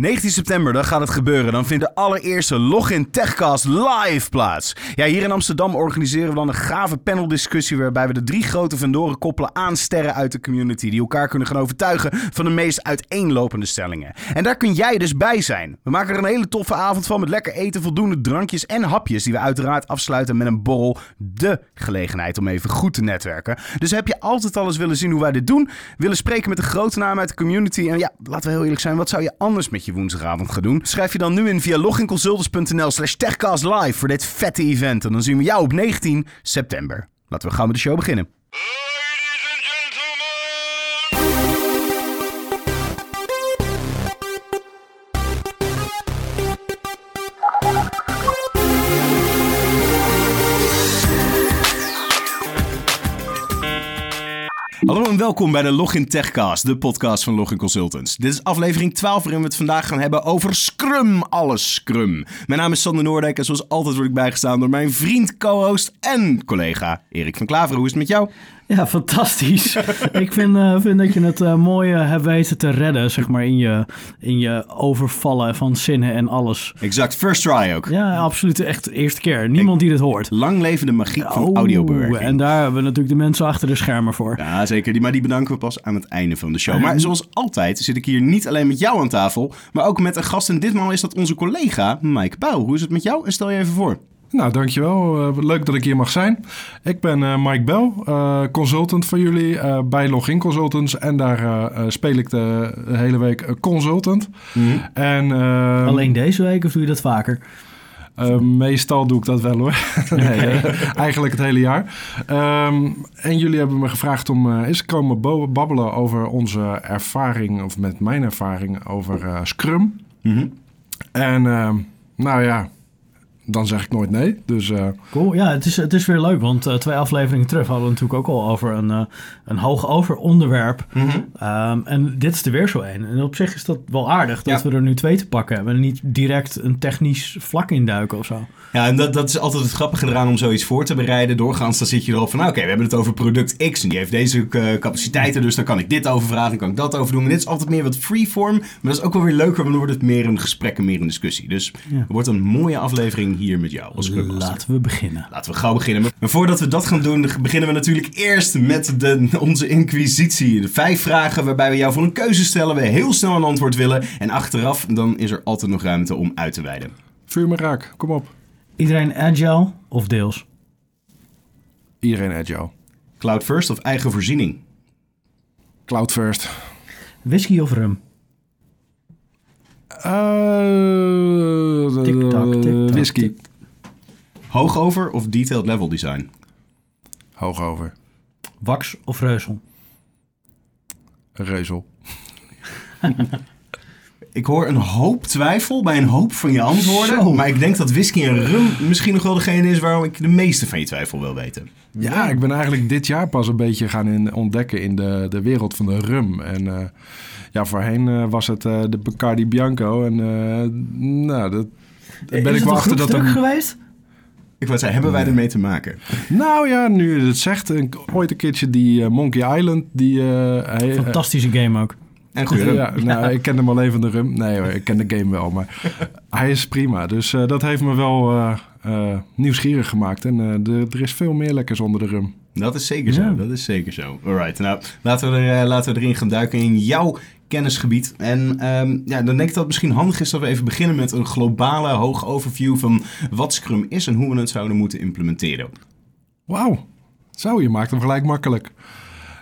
19 september, dan gaat het gebeuren. Dan vindt de allereerste Login Techcast live plaats. Ja, hier in Amsterdam organiseren we dan een gave paneldiscussie... waarbij we de drie grote vendoren koppelen aan sterren uit de community... die elkaar kunnen gaan overtuigen van de meest uiteenlopende stellingen. En daar kun jij dus bij zijn. We maken er een hele toffe avond van met lekker eten, voldoende drankjes en hapjes... die we uiteraard afsluiten met een borrel. De gelegenheid om even goed te netwerken. Dus heb je altijd al eens willen zien hoe wij dit doen... willen spreken met de grote namen uit de community... en ja, laten we heel eerlijk zijn, wat zou je anders met je woensdagavond gaan doen? Schrijf je dan nu in via loginconsultants.nl slash voor dit vette event. En dan zien we jou op 19 september. Laten we gauw met de show beginnen. Hallo en welkom bij de Login Techcast, de podcast van Login Consultants. Dit is aflevering 12 waarin we het vandaag gaan hebben over Scrum, alles Scrum. Mijn naam is Sander Noordijk en zoals altijd word ik bijgestaan door mijn vriend, co-host en collega Erik van Klaveren. Hoe is het met jou? Ja, fantastisch. ik vind, eh, vind dat je het eh, mooi eh, hebt weten te redden, zeg maar, in je, in je overvallen van zinnen en alles. Exact, first try ook. Ja, absoluut. Echt de eerste keer. Niemand die dit hoort. Lang leven de magie van audiobewerking. En daar hebben we natuurlijk de mensen achter de schermen voor. Ja, zeker. Die, maar die bedanken we pas aan het einde van de show. Maar zoals altijd zit ik hier niet alleen met jou aan tafel, maar ook met een gast. En ditmaal is dat onze collega Mike Pauw. Hoe is het met jou? En stel je even voor. Nou, dankjewel. Eh, leuk dat ik hier mag zijn. Ik ben eh, Mike Bell, eh, consultant voor jullie bij Login Consultants. En daar speel ik de hele week consultant. En eh, Alleen deze week of doe je dat vaker? meestal doe ik dat wel hoor. nee, eigenlijk het hele jaar. Ehm, en jullie hebben me gevraagd om eh, eens te komen babbelen over onze ervaring, of met mijn ervaring over Scrum. Mhm. En ehm, nou ja, dan zeg ik nooit nee. Dus eh, Cool. Ja, het is, het is weer leuk, want eh, twee afleveringen terug hadden we natuurlijk ook al over een, eh, een hoog over onderwerp. Mhm. Ehm, en dit is er weer zo een. En op zich is dat wel aardig dat Ja. we er nu twee te pakken hebben. En niet direct een technisch vlak induiken of zo. Ja, en dat, dat is altijd het grappige eraan om zoiets voor te bereiden. Doorgaans dan zit je erop van, nou, oké, we hebben het over product X en die heeft deze capaciteiten, dus dan kan ik dit over vragen, dan kan ik dat over doen. Maar dit is altijd meer wat freeform, maar dat is ook wel weer leuker, want dan wordt het meer een gesprek en meer een discussie. Dus Ja. het wordt een mooie aflevering hier met jou als Scrum Master. Laten we beginnen. Laten we gauw beginnen. Maar voordat we dat gaan doen, beginnen we natuurlijk eerst met de, onze inquisitie. De vijf vragen waarbij we jou voor een keuze stellen, we heel snel een antwoord willen. En achteraf, dan is er altijd nog ruimte om uit te wijden. vuur me raak, kom op. Iedereen agile of deels? Iedereen agile. Cloud first of eigen voorziening? Cloud first. Whisky of rum? Uh, Tik-tak, tik-tak, whisky. tik- Hoog over of detailed level design? Hoog over. Wax of reuzel? Reuzel. Ik hoor een hoop twijfel bij een hoop van je antwoorden. Zo. Maar ik denk dat whisky en rum misschien nog wel degene is waarom ik de meeste van je twijfel wil weten. Ja, ik ben eigenlijk dit jaar pas een beetje gaan in, ontdekken in de, de wereld van de rum. En eh, ja, voorheen eh, was het eh, de Bacardi Bianco. En eh, nou, dat, daar ben is ik het wel achter dat er... geweest? Ik wou zeggen, hebben wij ermee te maken? Nou ja, nu je het zegt, een, ooit een keertje die Monkey Island, die... hij- Fantastische game ook. En goede rum. Ja, nou, ik ken hem alleen van de rum. Nee hoor, ik ken de game wel, maar hij is prima. Dus eh, dat heeft me wel eh, eh, nieuwsgierig gemaakt. En de- er is veel meer lekkers onder de rum. Dat is zeker zo, Ja. dat is zeker zo. Alright, nou laten we, er, laten we erin gaan duiken in jouw kennisgebied. En ehm, ja, dan denk ik dat het misschien handig is dat we even beginnen met een globale, hoog overview van wat Scrum is en hoe we het zouden moeten implementeren. Wauw, zo, je maakt hem gelijk makkelijk.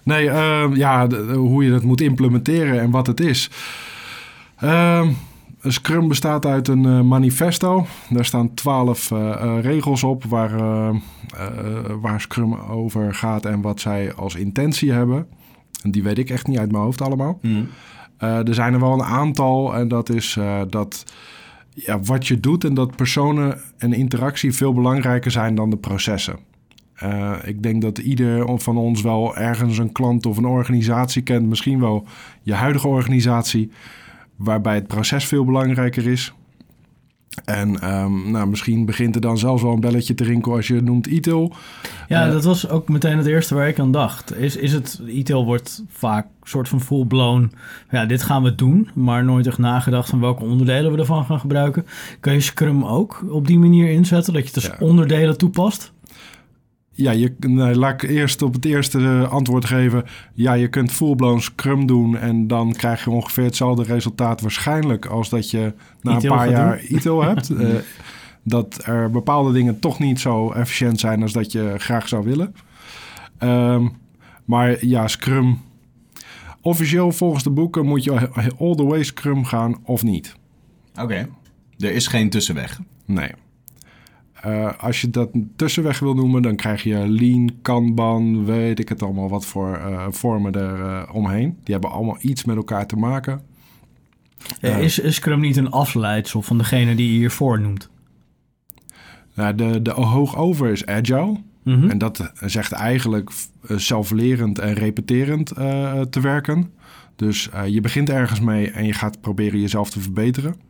Nee, eh, ja, de- hoe je dat moet implementeren en wat het is. Ehm, Scrum bestaat uit een eh, manifesto. Daar staan twaalf eh, eh, regels op waar, waar Scrum over gaat en wat zij als intentie hebben. En die weet ik echt niet uit mijn hoofd allemaal. Eh, er zijn er wel een aantal en dat is dat ja, wat je doet en dat personen en interactie veel belangrijker zijn dan de processen. Eh, ik denk dat ieder van ons wel ergens een klant of een organisatie kent, misschien wel je huidige organisatie, waarbij het proces veel belangrijker is. En ehm, nou, misschien begint er dan zelfs wel een belletje te rinkelen als je het noemt ITIL. Ja, Eh, dat was ook meteen het eerste waar ik aan dacht. Is, is het, ITIL wordt vaak soort van full-blown, ja, dit gaan we doen, maar nooit echt nagedacht van welke onderdelen we ervan gaan gebruiken. Kan je Scrum ook op die manier inzetten, dat je Ja. onderdelen toepast? Ja, je, nee, laat ik eerst op het eerste eh, antwoord geven. Ja, je kunt full-blown Scrum doen en dan krijg je ongeveer hetzelfde resultaat waarschijnlijk als dat je na ITIL een paar jaar ITIL hebt. Eh, dat er bepaalde dingen toch niet zo efficiënt zijn als dat je graag zou willen. Ehm, maar ja, Scrum. Officieel volgens de boeken moet je all the way Scrum gaan of niet. Oké. Er is geen tussenweg. Nee. Eh, als je dat tussenweg wil noemen, dan krijg je Lean, Kanban, weet ik het allemaal wat voor eh, vormen er eh, omheen. Die hebben allemaal iets met elkaar te maken. Is, is Scrum niet een afleidsel van degene die je hiervoor noemt? Nou, de, de hoogover is agile. Mhm. En dat zegt eigenlijk zelflerend en repeterend te werken. Dus je begint ergens mee en je gaat proberen jezelf te verbeteren.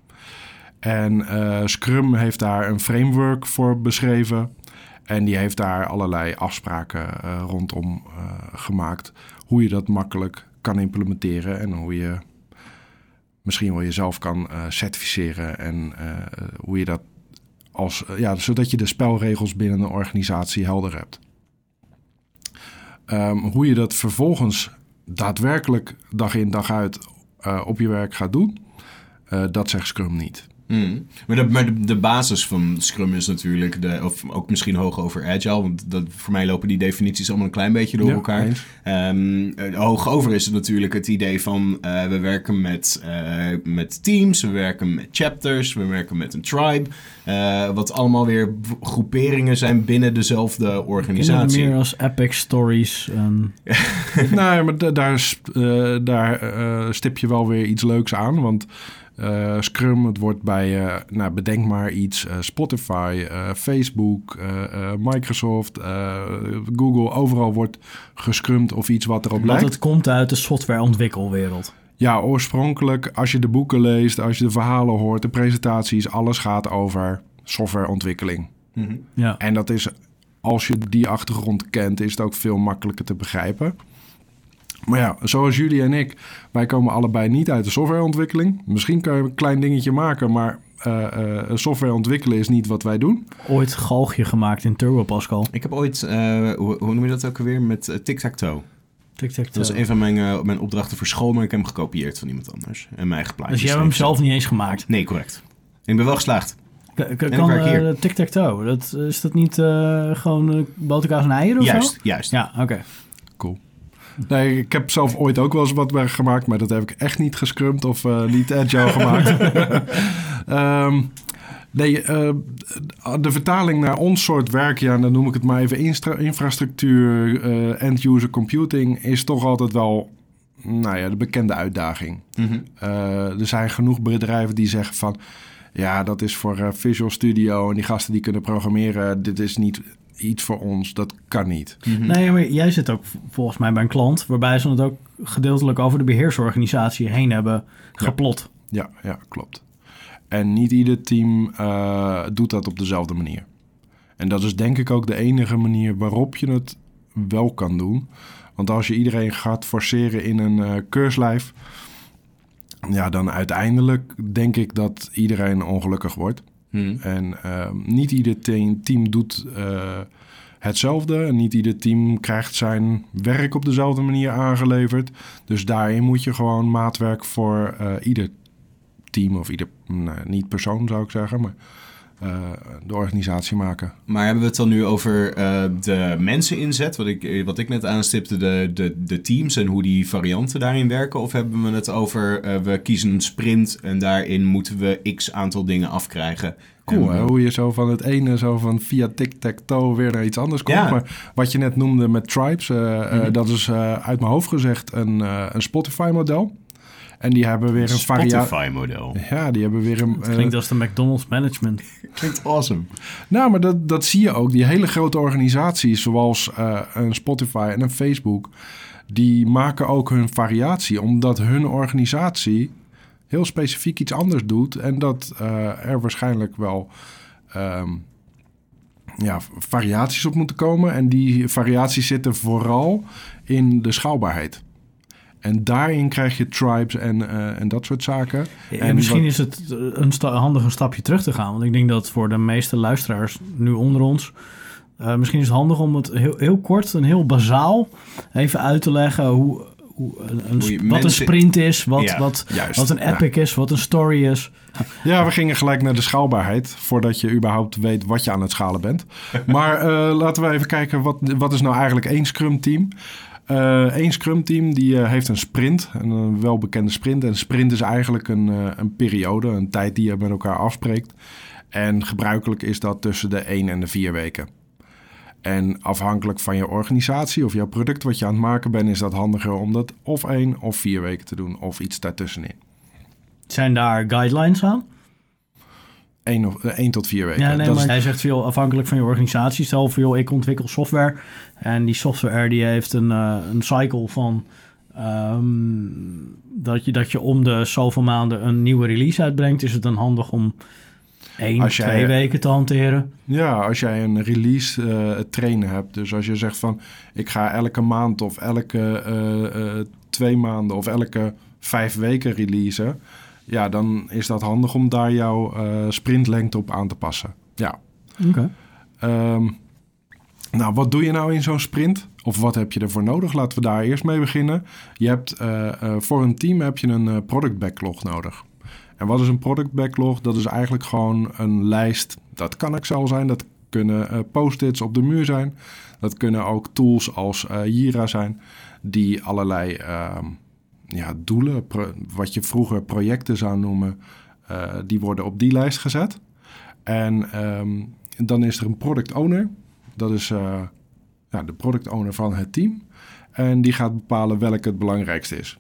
En eh, Scrum heeft daar een framework voor beschreven. En die heeft daar allerlei afspraken eh, rondom eh, gemaakt. Hoe je dat makkelijk kan implementeren en hoe je misschien wel jezelf kan certificeren. En hoe je dat als, ja, zodat je de spelregels binnen een organisatie helder hebt. Ehm, hoe je dat vervolgens daadwerkelijk dag in dag uit op je werk gaat doen, dat zegt Scrum niet. Hmm. Maar, de, maar de, de basis van Scrum is natuurlijk, de, of ook misschien hoog over Agile, want dat, voor mij lopen die definities allemaal een klein beetje door Ja, elkaar. Ehm, eh, hoog over is het natuurlijk het idee van eh, we werken met, eh, met teams, we werken met chapters, we werken met een tribe. eh, wat allemaal weer groeperingen zijn binnen dezelfde organisatie. meer als epic stories. En, nee, maar da- daar, daar eh, stip je wel weer iets leuks aan. Want eh, Scrum, het wordt bij, eh, nou, bedenk maar iets, eh, Spotify, eh, Facebook, eh, eh, Microsoft, eh, Google, overal wordt gescrumd of iets wat erop want lijkt. het komt uit de softwareontwikkelwereld. Ja, oorspronkelijk, als je de boeken leest, als je de verhalen hoort, de presentaties, alles gaat over softwareontwikkeling. Mhm. Ja. En dat is, als je die achtergrond kent, is het ook veel makkelijker te begrijpen. Maar ja, zoals jullie en ik, wij komen allebei niet uit de softwareontwikkeling. Misschien kan je een klein dingetje maken, maar eh, eh, software ontwikkelen is niet wat wij doen. Ooit galgje gemaakt in Turbo Pascal. Ik heb ooit, eh, hoe, hoe noem je dat ook alweer, met uh, tic-tac-toe. Tic, tic, Dat was een van mijn, mijn opdrachten voor school, maar ik heb hem gekopieerd van iemand anders. En mij geplaatst. Dus jij hebt hem zelf niet eens gemaakt. Nee, correct. Ik ben wel geslaagd. K- k- ik kan uh, tic-tac-toe, dat, is dat niet uh, gewoon uh, boterkaas en eieren of Juist, zo? juist. Ja, oké. Okay. Cool. Nee, ik heb zelf ooit ook wel eens wat gemaakt, maar dat heb ik echt niet gescrumd of uh, niet agile gemaakt. um, nee, uh, de vertaling naar ons soort werk, ja, dan noem ik het maar even infrastructuur, uh, end-user computing, is toch altijd wel, nou ja, de bekende uitdaging. Mm-hmm. er zijn genoeg bedrijven die zeggen van, ja, dat is voor Visual Studio en die gasten die kunnen programmeren, dit is niet iets voor ons, dat kan niet. Mm-hmm. Nee, maar jij zit ook volgens mij bij een klant waarbij ze het ook gedeeltelijk over de beheersorganisatie heen hebben geplot. Ja, ja, ja klopt. En niet ieder team uh, doet dat op dezelfde manier. En dat is denk ik ook de enige manier waarop je het wel kan doen. Want als je iedereen gaat forceren in een uh, keurslijf, ja, dan uiteindelijk denk ik dat iedereen ongelukkig wordt. Hmm. En uh, niet ieder team, doet uh, hetzelfde. En niet ieder team krijgt zijn werk op dezelfde manier aangeleverd. Dus daarin moet je gewoon maatwerk voor uh, ieder team of ieder, nou, niet persoon zou ik zeggen, maar de organisatie maken. Maar hebben we het dan nu over uh, de mensen inzet, wat ik, wat ik net aanstipte, de, de, de teams en hoe die varianten daarin werken? Of hebben we het over, uh, we kiezen een sprint en daarin moeten we x aantal dingen afkrijgen? Cool, hè? hoe je zo van het ene, zo van via tic-tac-toe weer naar iets anders komt. Ja. Maar wat je net noemde met Tribes, mm-hmm. dat is uit mijn hoofd gezegd een, een Spotify-model. En die hebben weer een, een variatie. Spotify-model. Ja, die hebben weer een. Het klinkt uh, als de McDonald's management. klinkt awesome. Nou, maar dat, dat zie je ook. Die hele grote organisaties, zoals uh, een Spotify en een Facebook, die maken ook hun variatie, omdat hun organisatie heel specifiek iets anders doet. En dat eh, er waarschijnlijk wel ehm, ja, variaties op moeten komen. En die variaties zitten vooral in de schaalbaarheid. En daarin krijg je tribes en, eh, en dat soort zaken. En En misschien wat- is het een sta- handig een stapje terug te gaan. Want ik denk dat voor de meeste luisteraars nu onder ons... eh, misschien is het handig om het heel, heel kort en heel bazaal even uit te leggen... hoe, hoe een, een, Hoe wat een sprint is, wat, Ja, wat, juist, wat een ja. epic is, wat een story is. Ja, we gingen gelijk naar de schaalbaarheid. Voordat je überhaupt weet wat je aan het schalen bent. Maar eh, laten we even kijken, wat, wat is nou eigenlijk één Scrum team? Eh Eén Scrum team die eh, heeft een sprint, een, een welbekende sprint. En sprint is eigenlijk een, eh, een periode, een tijd die je met elkaar afspreekt. En gebruikelijk is dat tussen de 1 en de 4 weken. En afhankelijk van je organisatie of jouw product wat je aan het maken bent, is dat handiger om dat of één of vier weken te doen of iets daartussenin. Zijn daar guidelines aan? 1, of, eh, één tot vier weken. Ja, nee, Dat maar is- hij zegt veel afhankelijk van je organisatie. Stel voor, joh, ik ontwikkel software. En die software die heeft een, eh, een cycle van... ehm, dat, je, dat je om de zoveel maanden een nieuwe release uitbrengt. Is het dan handig om één, Als jij- twee weken te hanteren? Ja, als jij een release eh trainen hebt. Dus als je zegt van ik ga elke maand of elke twee maanden of elke vijf weken releasen. Ja, dan is dat handig om daar jouw eh, sprintlengte op aan te passen. Ja. Oké. Ehm, nou, wat doe je nou in zo'n sprint? Of wat heb je ervoor nodig? Laten we daar eerst mee beginnen. Je hebt eh, eh, voor een team heb je een product backlog nodig. En wat is een product backlog? Dat is eigenlijk gewoon een lijst. Dat kan Excel zijn, dat kunnen post-its op de muur zijn. Dat kunnen ook tools als Jira zijn, die allerlei ehm, ja, doelen, pro- wat je vroeger projecten zou noemen, eh, die worden op die lijst gezet. En ehm, dan is er een product owner. Dat is eh, ja, de product owner van het team. En die gaat bepalen welke het belangrijkste is.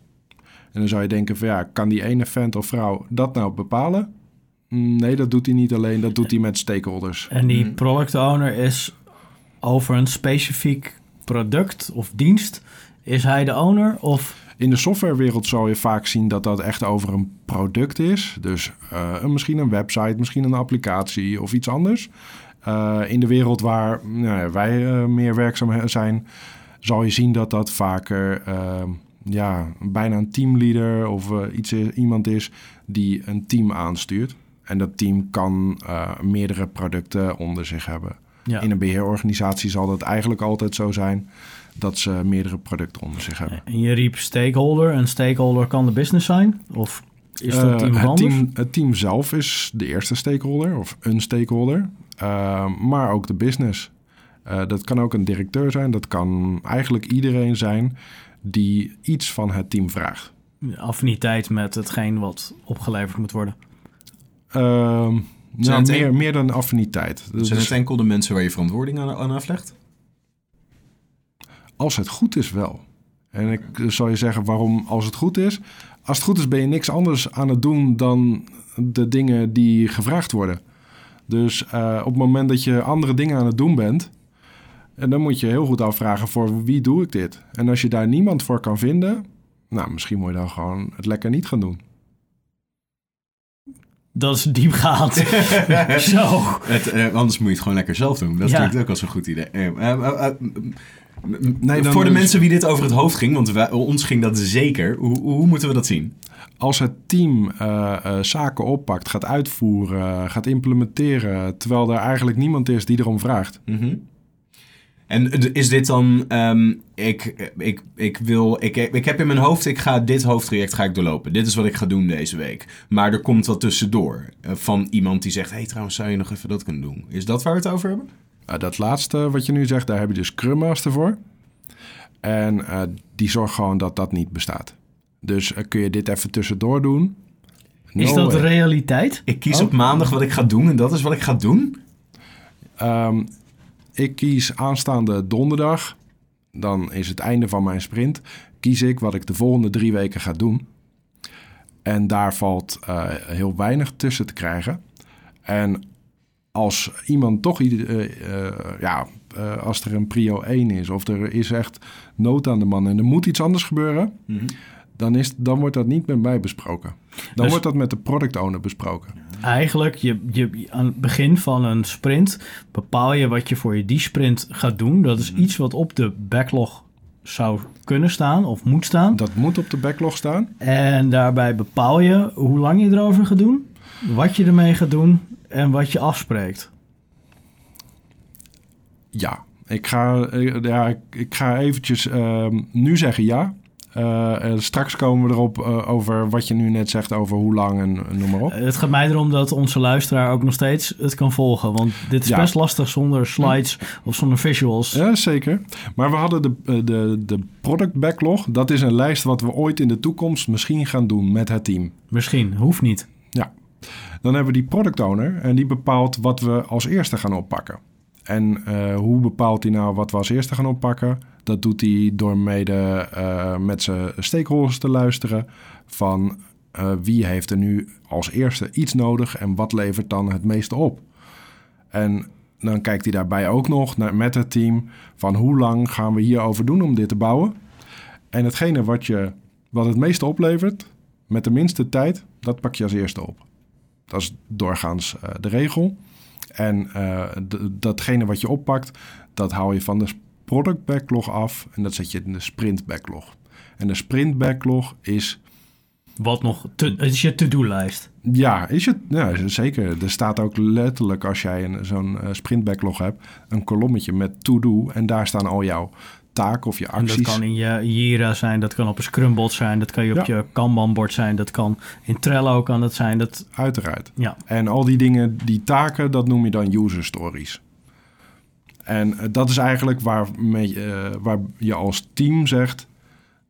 En dan zou je denken van ja, kan die ene vent of vrouw dat nou bepalen? Mm, Nee, dat doet hij niet alleen. Dat doet hij met stakeholders. En die Mm. product owner is over een specifiek product of dienst. Is hij de owner of... In de softwarewereld zal je vaak zien dat dat echt over een product is. Dus eh, misschien een website, misschien een applicatie of iets anders. Eh, in de wereld waar nou ja, wij eh, meer werkzaam zijn, zal je zien dat dat vaker eh, ja, bijna een teamleader of iets, iemand is die een team aanstuurt. En dat team kan meerdere producten onder zich hebben. Ja. In een beheerorganisatie zal dat eigenlijk altijd zo zijn dat ze meerdere producten onder zich hebben. En je riep stakeholder. En stakeholder kan de business zijn? Of is dat Eh, team wat het, anders? team, het team zelf is de eerste stakeholder of een stakeholder, Eh, maar ook de business. Eh, dat kan ook een directeur zijn, dat kan eigenlijk iedereen zijn die iets van het team vraagt. Affiniteit met hetgeen wat opgeleverd moet worden. Ehm, nou, meer, een- meer dan affiniteit. Dus Zijn het enkel de mensen waar je verantwoording aan, aan aflegt? Als het goed is wel. En ik eh, zal je zeggen waarom als het goed is. Als het goed is ben je niks anders aan het doen dan de dingen die gevraagd worden. Dus eh, op het moment dat je andere dingen aan het doen bent... En dan moet je heel goed afvragen voor wie doe ik dit? En als je daar niemand voor kan vinden... Nou, misschien moet je dan gewoon het lekker niet gaan doen. Dat is diepgaand. Zo. Het, eh, anders moet je het gewoon lekker zelf doen. Dat Ja. klinkt ook als een goed idee. Eh, eh, Nee, dan voor de mensen wie dit over het hoofd ging, want wij, ons ging dat zeker. Hoe, hoe moeten we dat zien? Als het team eh, eh, zaken oppakt, gaat uitvoeren, gaat implementeren... terwijl er eigenlijk niemand is die erom vraagt... Mhm. En is dit dan, ehm, ik, ik, ik wil, ik, ik heb in mijn hoofd, ik ga dit hoofdtraject ga ik doorlopen. Dit is wat ik ga doen deze week. Maar er komt wat tussendoor eh, van iemand die zegt, hé hey, trouwens zou je nog even dat kunnen doen. Is dat waar we het over hebben? Nou, dat laatste wat je nu zegt, daar heb je dus Scrum Master voor. En eh, die zorgt gewoon dat dat niet bestaat. Dus eh, kun je dit even tussendoor doen? Is dat way. realiteit? Ik kies Oh. op maandag wat ik ga doen en dat is wat ik ga doen. Ehm, ik kies aanstaande donderdag. Dan is het einde van mijn sprint. Kies ik wat ik de volgende drie weken ga doen. En daar valt eh, heel weinig tussen te krijgen. En als iemand toch, eh, eh, ja, eh, als er een prio 1 is of er is echt nood aan de man en er moet iets anders gebeuren, dan, is, dan wordt dat niet met mij besproken. Dan Dus- wordt dat met de product owner besproken. Eigenlijk, je, je, aan het begin van een sprint bepaal je wat je voor je die sprint gaat doen. Dat is iets wat op de backlog zou kunnen staan of moet staan. Dat moet op de backlog staan. En daarbij bepaal je hoe lang je erover gaat doen, wat je ermee gaat doen en wat je afspreekt. Ja, ik ga, eh, ja, ik, ga eventjes ehm, nu zeggen ja. Eh, straks komen we erop eh, over wat je nu net zegt over hoe lang en noem maar op. Het gaat mij erom dat onze luisteraar ook nog steeds het kan volgen. Want dit is Ja. best lastig zonder slides of zonder visuals. Ja, zeker. Maar we hadden de, de, de product backlog. Dat is een lijst wat we ooit in de toekomst misschien gaan doen met het team. Misschien, hoeft niet. Dan hebben we die product owner en die bepaalt wat we als eerste gaan oppakken. En eh, hoe bepaalt hij nou wat we als eerste gaan oppakken? Dat doet hij door mede eh, met zijn stakeholders te luisteren van eh, wie heeft er nu als eerste iets nodig en wat levert dan het meeste op. En dan kijkt hij daarbij ook nog naar, met het team van hoe lang gaan we hierover doen om dit te bouwen. En hetgene wat, je, wat het meeste oplevert, met de minste tijd, dat pak je als eerste op. Dat is doorgaans eh, de regel. En eh, datgene wat je oppakt, dat hou je van de product backlog af en dat zet je in de sprint backlog. En de sprint backlog is, Wat nog, te, het is je to-do-lijst. ja, is het, ja, zeker. Er staat ook letterlijk als jij een, zo'n eh, sprint backlog hebt, een kolommetje met to-do en daar staan al jouw taken of je En dat acties. kan in je Jira zijn, dat kan op een Scrumbot zijn, dat kan je op Ja. je Kanban-bord zijn, dat kan in Trello kan dat zijn. Dat, Uiteraard. ja. En al die dingen, die taken, dat noem je dan user stories. En eh, dat is eigenlijk waar, mee, eh, waar je als team zegt...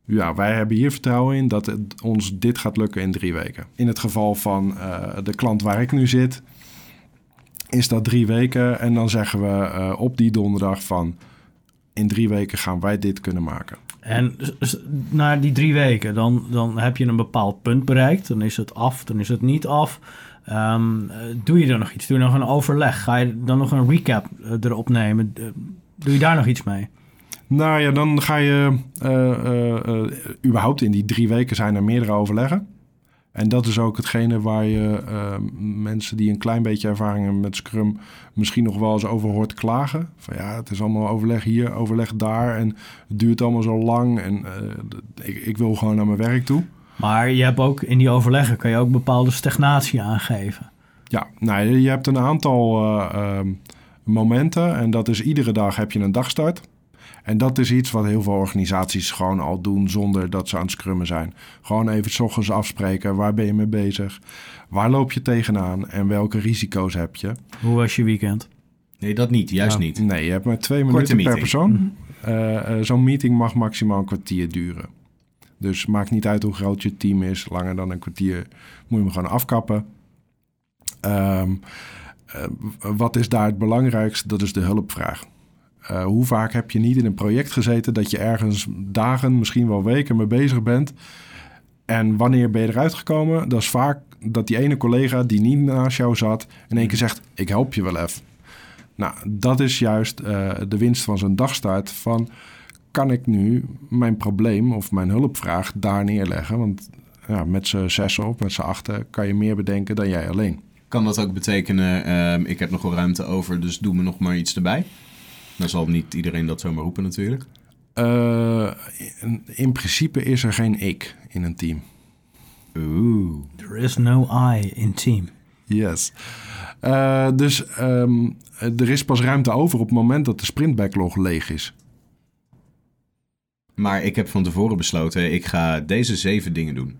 ja, wij hebben hier vertrouwen in dat het ons dit gaat lukken in drie weken. In het geval van eh, de klant waar ik nu zit, is dat drie weken. En dan zeggen we op die donderdag van... in drie weken gaan wij dit kunnen maken. En na die drie weken, dan, dan heb je een bepaald punt bereikt. Dan is het af, dan is het niet af. Ehm, eh, doe je er nog iets? Doe je nog een overleg? Ga je dan nog een recap eh, erop nemen? Eh, Doe je daar nog iets mee? Nou ja, dan ga je überhaupt in die drie weken zijn er meerdere overleggen. En dat is ook hetgene waar je eh, mensen die een klein beetje ervaring hebben met Scrum misschien nog wel eens over hoort klagen. Van ja, het is allemaal overleg hier, overleg daar en het duurt allemaal zo lang en eh, ik, ik wil gewoon naar mijn werk toe. Maar je hebt ook in die overleggen kan je ook bepaalde stagnatie aangeven. Ja, nou, je hebt een aantal eh, ehm, momenten en dat is iedere dag heb je een dagstart. En dat is iets wat heel veel organisaties gewoon al doen zonder dat ze aan het scrummen zijn. Gewoon even 's ochtends afspreken, waar ben je mee bezig? Waar loop je tegenaan en welke risico's heb je? Hoe was je weekend? Nee, dat niet. Juist Ja. niet. Nee, je hebt maar twee Korte minuten per persoon. Eh, eh, Zo'n meeting mag maximaal een kwartier duren. Dus maakt niet uit hoe groot je team is. Langer dan een kwartier moet je hem gewoon afkappen. Ehm, eh, wat is daar het belangrijkste? Dat is de hulpvraag. Eh, hoe vaak heb je niet in een project gezeten dat je ergens dagen, misschien wel weken mee bezig bent? En wanneer ben je eruit gekomen? Dat is vaak dat die ene collega die niet naast jou zat in één keer zegt: Ik help je wel even. Nou, dat is juist eh, de winst van zo'n dagstart. Van kan ik nu mijn probleem of mijn hulpvraag daar neerleggen? Want ja, met z'n zessen of met z'n achten kan je meer bedenken dan jij alleen. Kan dat ook betekenen, ehm, ik heb nog wel ruimte over, dus doe me nog maar iets erbij? Dan zal niet iedereen dat zomaar roepen natuurlijk. Eh, in, in principe is er geen ik in een team. Oeh. There is no I in team. Yes. Eh, dus ehm, er is pas ruimte over op het moment dat de sprint backlog leeg is. Maar ik heb van tevoren besloten, ik ga deze zeven dingen doen.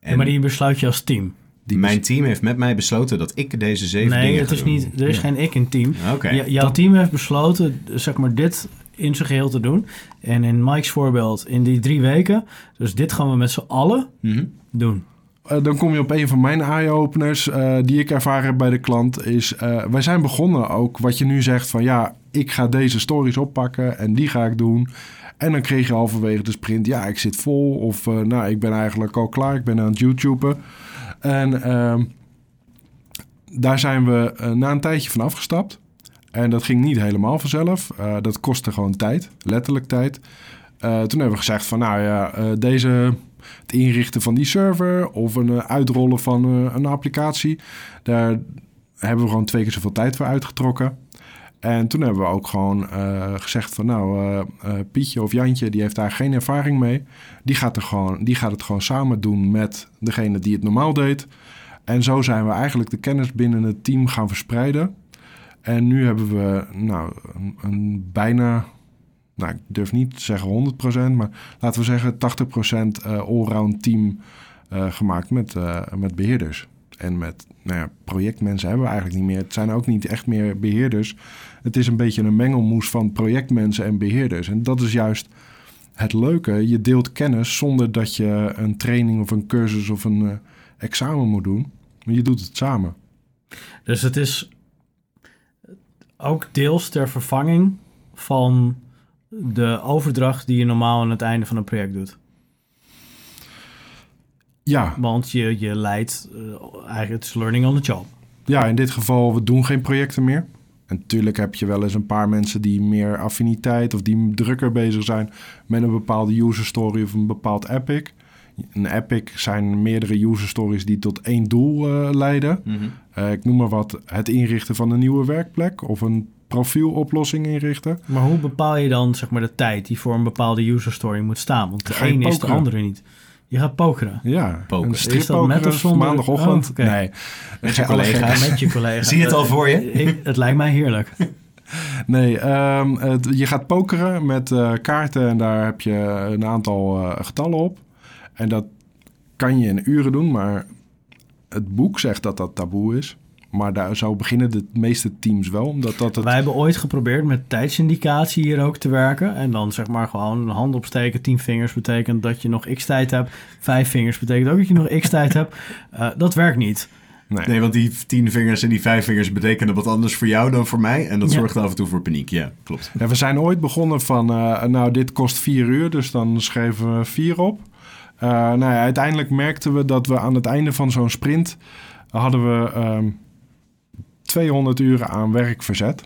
En Ja, maar die besluit je als team. Die mijn team heeft met mij besloten dat ik deze zeven nee, dingen het ga is doen. niet, er is geen ik in team. Ja, jouw team heeft besloten, zeg maar, dit in zijn geheel te doen. En in Mike's voorbeeld, in die drie weken, dus dit gaan we met z'n allen Mhm. doen. Eh, dan kom je op een van mijn eye-openers eh, die ik ervaren heb bij de klant. Is, eh, wij zijn begonnen ook wat je nu zegt van ja, ik ga deze stories oppakken en die ga ik doen. En dan kreeg je halverwege de sprint, ja, ik zit vol. Of eh, nou, ik ben eigenlijk al klaar, ik ben aan het YouTuben. En ehm, daar zijn we eh, na een tijdje van afgestapt. En dat ging niet helemaal vanzelf. Eh, dat kostte gewoon tijd, letterlijk tijd. Eh, toen hebben we gezegd van nou ja, deze het inrichten van die server of een uitrollen van een applicatie. Daar hebben we gewoon twee keer zoveel tijd voor uitgetrokken. En toen hebben we ook gewoon uh, gezegd van nou, Pietje of Jantje, die heeft daar geen ervaring mee. Die gaat, er gewoon, die gaat het gewoon samen doen met degene die het normaal deed. En zo zijn we eigenlijk de kennis binnen het team gaan verspreiden. En nu hebben we nou, een, bijna nou, ik durf niet te zeggen 100%, maar laten we zeggen 80% uh, allround team gemaakt met, met beheerders. En met nou ja, projectmensen hebben we eigenlijk niet meer. Het zijn ook niet echt meer beheerders. Het is een beetje een mengelmoes van projectmensen en beheerders. En dat is juist het leuke. Je deelt kennis zonder dat je een training of een cursus of een examen moet doen. Je doet het samen. Dus het is ook deels ter vervanging van de overdracht die je normaal aan het einde van een project doet. Ja. Want je, je leidt uh, eigenlijk het is learning on the job. Ja, in dit geval, we doen geen projecten meer. En natuurlijk heb je wel eens een paar mensen die meer affiniteit of die drukker bezig zijn met een bepaalde user story of een bepaald epic. Een epic zijn meerdere user stories die tot één doel uh, leiden. Mm -hmm. uh, ik noem maar wat, het inrichten van een nieuwe werkplek of een profieloplossing inrichten. Maar hoe bepaal je dan zeg maar, de tijd die voor een bepaalde user story moet staan? Want de een is de andere niet. Je gaat pokeren. Ja, pokeren. Is dat met of zonder? Maandagochtend? Oh, okay. Nee. Met je collega. Met je collega. Zie je het al voor je? Ik, het lijkt mij heerlijk. Nee, um, het, je gaat pokeren met uh, kaarten en daar heb je een aantal uh, getallen op. En dat kan je in uren doen, maar het boek zegt dat dat taboe is. Maar daar zo beginnen de meeste teams wel. Omdat dat het... Wij hebben ooit geprobeerd met tijdsindicatie hier ook te werken. En dan zeg maar gewoon een hand opsteken. Tien vingers betekent dat je nog x tijd hebt. Vijf vingers betekent ook dat je nog x tijd hebt. Uh, dat werkt niet. Nee. nee. want die tien vingers en die vijf vingers betekenen wat anders voor jou dan voor mij. En dat ja. zorgt af en toe voor paniek. Ja, klopt. Ja, we zijn ooit begonnen van, uh, nou, dit kost vier uur. Dus dan schreven we vier op. Uh, nou ja, uiteindelijk merkten we dat we aan het einde van zo'n sprint... hadden we... Um, 200 uren aan werk verzet.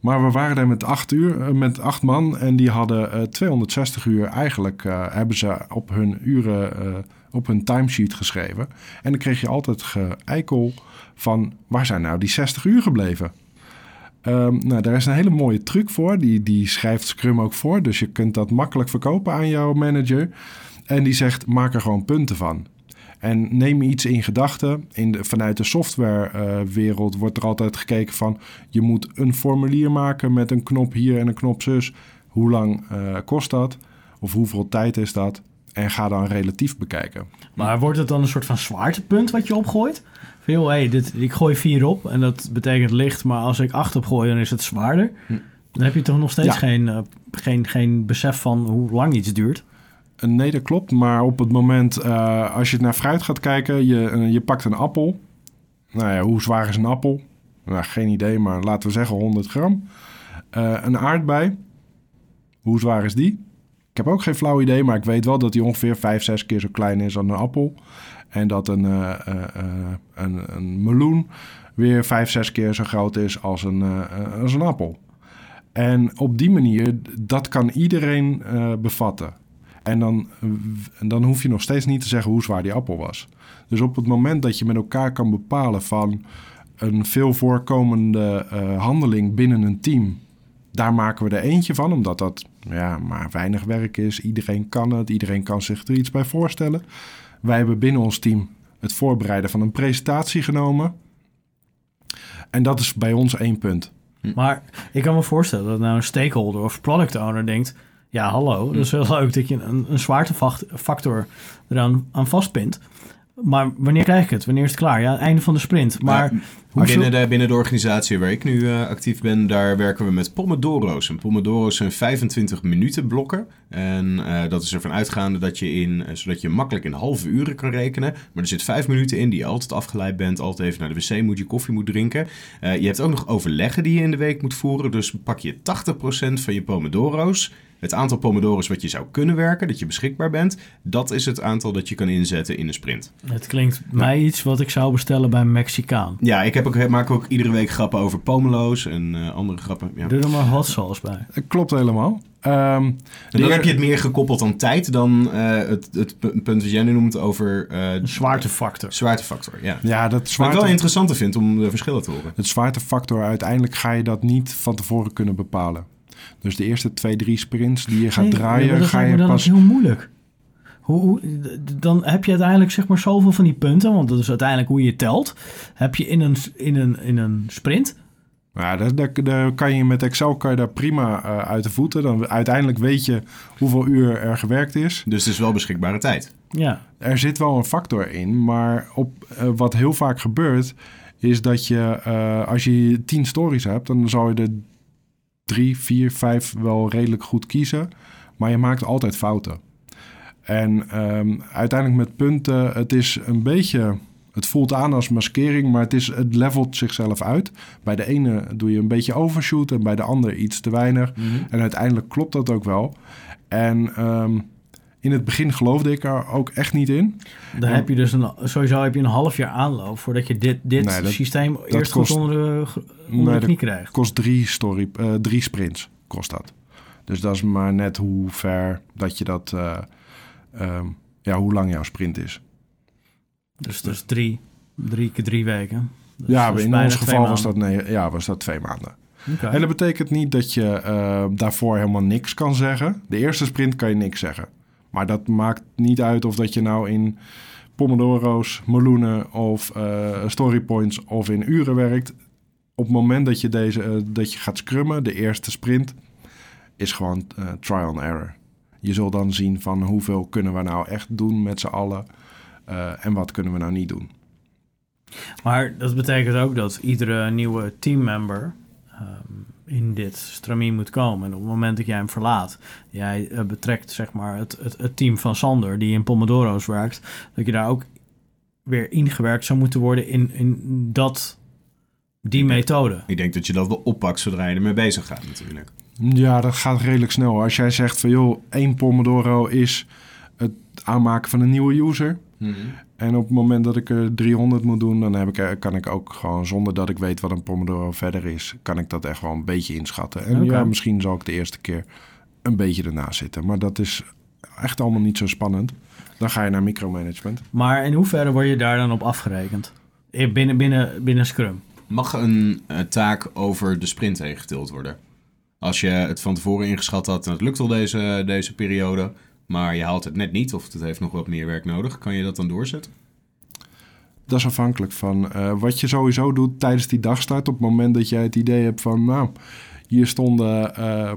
Maar we waren er met acht, uur, met acht man en die hadden uh, 260 uur eigenlijk uh, hebben ze op hun uren, op hun timesheet geschreven. En dan kreeg je altijd geëikel van waar zijn nou die 60 uur gebleven? Um, nou, daar is een hele mooie truc voor. Die, die schrijft Scrum ook voor. Dus je kunt dat makkelijk verkopen aan jouw manager. En die zegt: maak er gewoon punten van. En neem iets in gedachten. vanuit de softwarewereld uh, wordt er altijd gekeken van... je moet een formulier maken met een knop hier en een knop zus. Hoe lang uh, kost dat? Of hoeveel tijd is dat? En ga dan relatief bekijken. Maar wordt het dan een soort van zwaartepunt wat je opgooit? Veel, hey, dit, ik gooi vier op en dat betekent licht. Maar als ik acht opgooi, dan is het zwaarder. Hm. Dan heb je toch nog steeds ja. geen, uh, geen, geen besef van hoe lang iets duurt? Nee, dat klopt. Maar op het moment, uh, als je naar fruit gaat kijken, je, uh, je pakt een appel. Nou ja, hoe zwaar is een appel? Nou, geen idee, maar laten we zeggen 100 gram. Uh, een aardbei. Hoe zwaar is die? Ik heb ook geen flauw idee, maar ik weet wel dat die ongeveer 5, 6 keer zo klein is als een appel. En dat een, een, een meloen weer 5, 6 keer zo groot is als een, als een appel. En op die manier, dat kan iedereen bevatten. En dan, dan hoef je nog steeds niet te zeggen hoe zwaar die appel was. Dus op het moment dat je met elkaar kan bepalen van een veel voorkomende uh, handeling binnen een team, daar maken we er eentje van, omdat dat ja, maar weinig werk is. Iedereen kan het, iedereen kan zich er iets bij voorstellen. Wij hebben binnen ons team het voorbereiden van een presentatie genomen. En dat is bij ons één punt. Maar ik kan me voorstellen dat nou een stakeholder of product owner denkt: ja, hallo. Dat is wel leuk dat je een, een zwaartefactor eraan aan vastpint. Maar wanneer krijg ik het? Wanneer is het klaar? Ja, einde van de sprint. Maar ja, binnen, de, binnen de organisatie waar ik nu uh, actief ben, daar werken we met pomodoro's. En pomodoro's zijn 25 minuten blokken. En uh, dat is ervan uitgaande dat je in, uh, zodat je makkelijk in halve uren kan rekenen. Maar er zit vijf minuten in die je altijd afgeleid bent, altijd even naar de wc moet, je koffie moet drinken. je hebt ook nog overleggen die je in de week moet voeren. Dus pak je 80% van je pomodoro's het aantal pomodoro's wat je zou kunnen werken, dat je beschikbaar bent, dat is het aantal dat je kan inzetten in een sprint. Het klinkt mij iets wat ik zou bestellen bij een Mexicaan. Ja, ik heb ook, maak ook iedere week grappen over pomelo's en uh, andere grappen. Ja. Doe er maar hot sauce bij. Klopt helemaal. Ehm, En de dan eer- heb je het meer gekoppeld aan tijd dan eh, het, het pu- punt wat jij nu noemt over eh, zwaartefactor. zwaartefactor. Ja. Ja, dat Wat ik zwaarte, wel interessanter vind om de verschillen te horen. het zwaartefactor, uiteindelijk ga je dat niet van tevoren kunnen bepalen. Dus de eerste twee, drie sprints die je gaat Nee, draaien, dat ga je dan pas... heel moeilijk. Hoe, dan heb je uiteindelijk zeg maar zoveel van die punten, want dat is uiteindelijk hoe je telt. Heb je in een, in een, in een sprint. Ja, daar, daar, daar kan je met Excel kan je daar prima eh, uit de voeten. Dan, uiteindelijk weet je hoeveel uur er gewerkt is. Dus het is wel beschikbare tijd. Ja, Er zit wel een factor in, maar op, eh, wat heel vaak gebeurt, is dat je eh, als je tien stories hebt, dan zou je er drie, vier, vijf wel redelijk goed kiezen. Maar je maakt altijd fouten. En ehm, uiteindelijk met punten, het is een beetje. Het voelt aan als maskering, maar het, is, het levelt zichzelf uit. Bij de ene doe je een beetje overshoot en bij de ander iets te weinig. En uiteindelijk klopt dat ook wel. En ehm, in het begin geloofde ik er ook echt niet in. dan heb je dus een, sowieso heb je een half jaar aanloop voordat je dit, dit Nee, dat- systeem eerst kost- goed onder de, onder Nee, de knie krijgt. kost drie, story, eh, drie sprints. Kost dat. Dus dat is maar net hoe ver dat je dat. eh, ehm, ja, hoe lang jouw sprint is. Dus dat is drie, drie keer drie weken. Is ja, dus in ons geval was dat, nee, ja, was dat twee maanden. En dat betekent niet dat je eh, daarvoor helemaal niks kan zeggen. De eerste sprint kan je niks zeggen. Maar dat maakt niet uit of dat je nou in pomodoro's, meloenen of eh storypoints of in uren werkt. Op het moment dat je, deze, eh, dat je gaat scrummen, de eerste sprint, is gewoon eh, trial and error. Je zult dan zien van hoeveel kunnen we nou echt doen met z'n allen en wat kunnen we nou niet doen. Maar dat betekent ook dat iedere nieuwe teammember ehm, in dit stramien moet komen. En op het moment dat jij hem verlaat, jij eh, betrekt zeg maar het, het, het team van Sander die in Pomodoro's werkt, dat je daar ook weer ingewerkt zou moeten worden in, in dat, die methode. Ik denk dat je dat wel oppakt zodra je ermee bezig gaat natuurlijk. Ja, dat gaat redelijk snel. Als jij zegt van joh, één Pomodoro is het aanmaken van een nieuwe user. En op het moment dat ik er 300 moet doen, dan heb ik, er- kan ik ook gewoon zonder dat ik weet wat een Pomodoro verder is, kan ik dat echt wel een beetje inschatten. En ja, misschien zal ik de eerste keer een beetje ernaast zitten. Maar dat is echt allemaal niet zo spannend. Dan ga je naar micromanagement. Maar in hoeverre word je daar dan op afgerekend? Eh, Binnen, binnen, binnen Scrum. Mag een eh, taak over de sprint heen getild worden? Als je het van tevoren ingeschat had en het lukt al deze, deze periode, maar je haalt het net niet of het heeft nog wat meer werk nodig, kan je dat dan doorzetten? Dat is afhankelijk van eh, wat je sowieso doet tijdens die dagstart. Op het moment dat jij het idee hebt van, nou, hier stonden eh,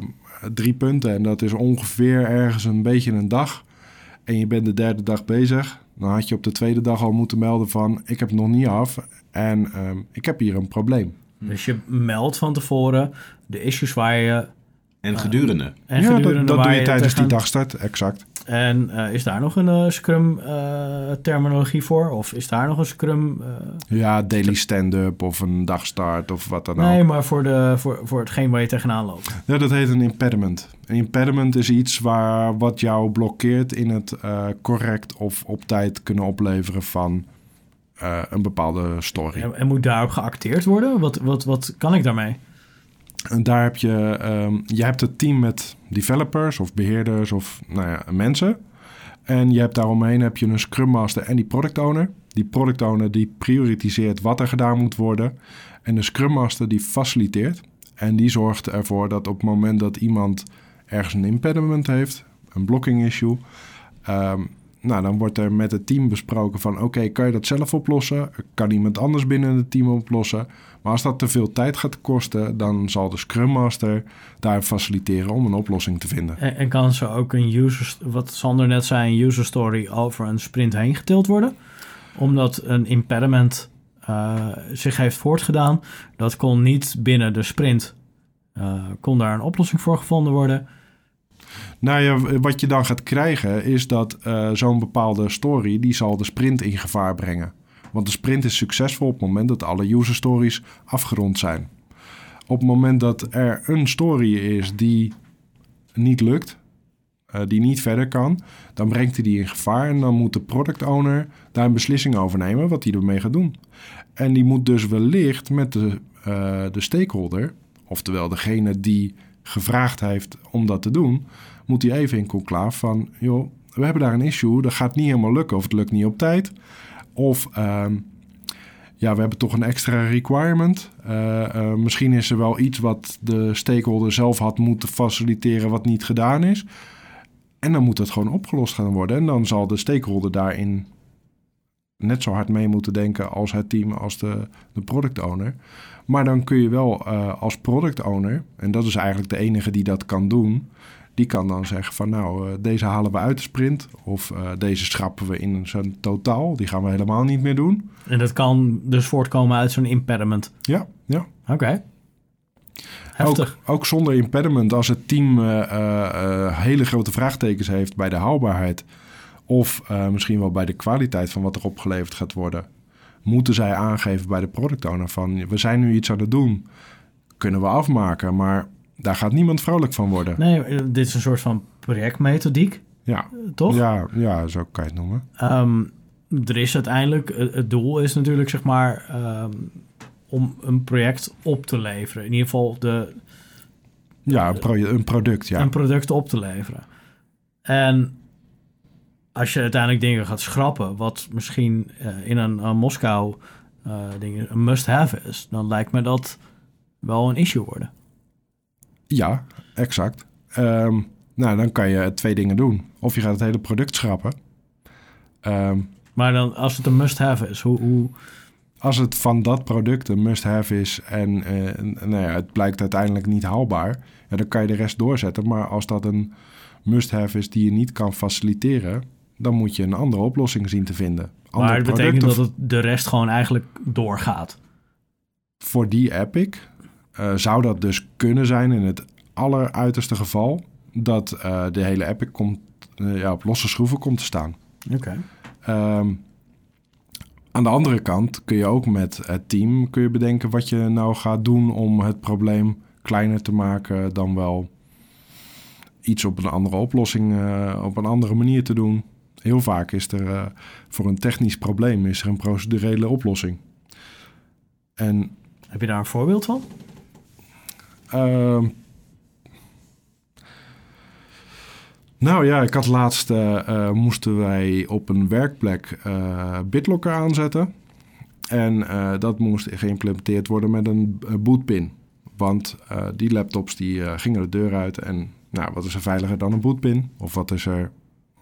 drie punten en dat is ongeveer ergens een beetje een dag. En je bent de derde dag bezig. Dan had je op de tweede dag al moeten melden van, ik heb het nog niet af en ehm, ik heb hier een probleem. Dus je meldt van tevoren de issues waar je... En gedurende. En ja, gedurende dat, doe je je tijdens die dagstart, exact. En eh, is daar nog een eh, Scrum eh, terminologie voor? Of is daar nog een Scrum... eh, Ja, daily stand-up of een dagstart of wat dan ook. Nee, maar voor, de, voor, voor hetgeen waar je tegenaan loopt. Ja, dat heet een impediment. Een impediment is iets waar, wat jou blokkeert in het eh, correct of op tijd kunnen opleveren van eh, een bepaalde story. En, en moet daarop geacteerd worden? Wat, wat, wat kan ik daarmee? En daar heb je, ehm, je hebt het team met developers of beheerders of nou ja, mensen. En je hebt daaromheen heb je een Scrum Master en die Product Owner. Die Product Owner die prioritiseert wat er gedaan moet worden. En de Scrum Master die faciliteert. En die zorgt ervoor dat op het moment dat iemand ergens een impediment heeft, een blocking issue, ehm, nou, dan wordt er met het team besproken van oké, kan je dat zelf oplossen? Kan iemand anders binnen het team oplossen? Maar als dat te veel tijd gaat kosten, dan zal de Scrum Master daar faciliteren om een oplossing te vinden. En, en kan zo ook een user, wat Sander net zei, een user story over een sprint heen getild worden? Omdat een impediment eh, zich heeft voortgedaan. Dat kon niet binnen de sprint. eh, kon daar een oplossing voor gevonden worden. Nou ja, wat je dan gaat krijgen is dat eh, zo'n bepaalde story, die zal de sprint in gevaar brengen. Want de sprint is succesvol op het moment dat alle user stories afgerond zijn. Op het moment dat er een story is die niet lukt, eh, die niet verder kan, dan brengt hij die in gevaar en dan moet de product owner daar een beslissing over nemen wat hij ermee gaat doen. En die moet dus wellicht met de, eh, de stakeholder, oftewel degene die gevraagd heeft om dat te doen, moet hij even in conclave van, joh, we hebben daar een issue, dat gaat niet helemaal lukken of het lukt niet op tijd. Of ehm, ja, we hebben toch een extra requirement. Uh, uh, misschien is er wel iets wat de stakeholder zelf had moeten faciliteren wat niet gedaan is. En dan moet het gewoon opgelost gaan worden. En dan zal de stakeholder daarin net zo hard mee moeten denken als het team, als de, de product owner. Maar dan kun je wel uh, als product owner, en dat is eigenlijk de enige die dat kan doen, die kan dan zeggen van nou, uh, deze halen we uit de sprint of uh, deze schrappen we in zijn totaal. Die gaan we helemaal niet meer doen. En dat kan dus voortkomen uit zo'n impediment? Ja, ja. Oké. Okay. Heftig. Ook, ook, zonder impediment, als het team uh, hele grote vraagtekens heeft bij de haalbaarheid of misschien wel bij de kwaliteit van wat er opgeleverd gaat worden, moeten zij aangeven bij de product owner van we zijn nu iets aan het doen, kunnen we afmaken, maar daar gaat niemand vrolijk van worden. Nee, dit is een soort van projectmethodiek. Ja. Toch? Ja, ja, zo kan je het noemen. Um, er is uiteindelijk, het doel is natuurlijk zeg maar um, om een project op te leveren. In ieder geval de... Ja, een, pro een product, ja. Een product op te leveren. En als je uiteindelijk dingen gaat schrappen, wat misschien uh, in een, een Moskou uh, ding een must-have is, dan lijkt me dat wel een issue worden. Ja, exact. Um, nou, dan kan je twee dingen doen. Of je gaat het hele product schrappen. Um, maar dan, als het een must-have is, hoe, hoe... Als het van dat product een must-have is en uh, nou ja, het blijkt uiteindelijk niet haalbaar, ja, dan kan je de rest doorzetten. Maar als dat een must-have is die je niet kan faciliteren, dan moet je een andere oplossing zien te vinden. Ander maar het betekent dat het de rest gewoon eigenlijk doorgaat. Voor die Epic uh, zou dat dus kunnen zijn in het alleruiterste geval dat uh, de hele Epic komt, uh, ja, op losse schroeven komt te staan. Oké. Okay. Um, aan de andere kant kun je ook met het team kun je bedenken wat je nou gaat doen om het probleem kleiner te maken dan wel iets op een andere oplossing, op een andere manier te doen. Heel vaak is er voor een technisch probleem is er een procedurele oplossing. En, Heb je daar een voorbeeld van? Uh, nou ja, ik had laatst uh, uh, moesten wij op een werkplek uh, BitLocker aanzetten. En dat moest geïmplementeerd worden met een bootpin. Want die laptops die gingen de deur uit. En nou, wat is er veiliger dan een bootpin? Of wat is er,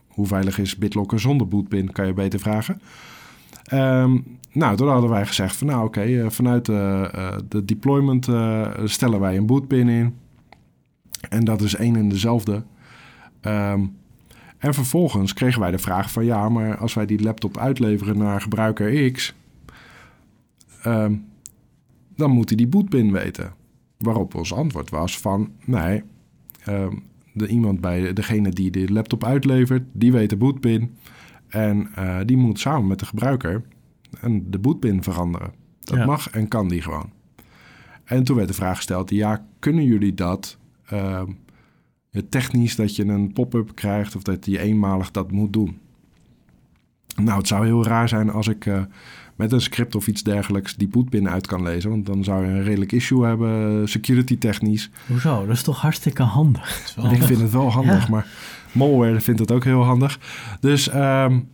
hoe veilig is BitLocker zonder bootpin? Kan je beter vragen. Um, nou, toen hadden wij gezegd van nou oké, okay, vanuit de, de deployment stellen wij een bootpin in. En dat is één en dezelfde. Um, en vervolgens kregen wij de vraag van ja, maar als wij die laptop uitleveren naar gebruiker X, um, dan moet hij die bootpin weten. Waarop ons antwoord was van nee, de, iemand bij degene die de laptop uitlevert, die weet de bootpin. En uh, die moet samen met de gebruiker en de bootpin veranderen. Dat ja. mag en kan die gewoon. En toen werd de vraag gesteld: ja, kunnen jullie dat uh, technisch dat je een pop-up krijgt of dat je eenmalig dat moet doen? Nou, het zou heel raar zijn als ik uh, met een script of iets dergelijks die bootpin uit kan lezen. Want dan zou je een redelijk issue hebben, security technisch. Hoezo? Dat is toch hartstikke handig? Ik vind het wel handig, ja. maar malware vindt het ook heel handig. Dus um,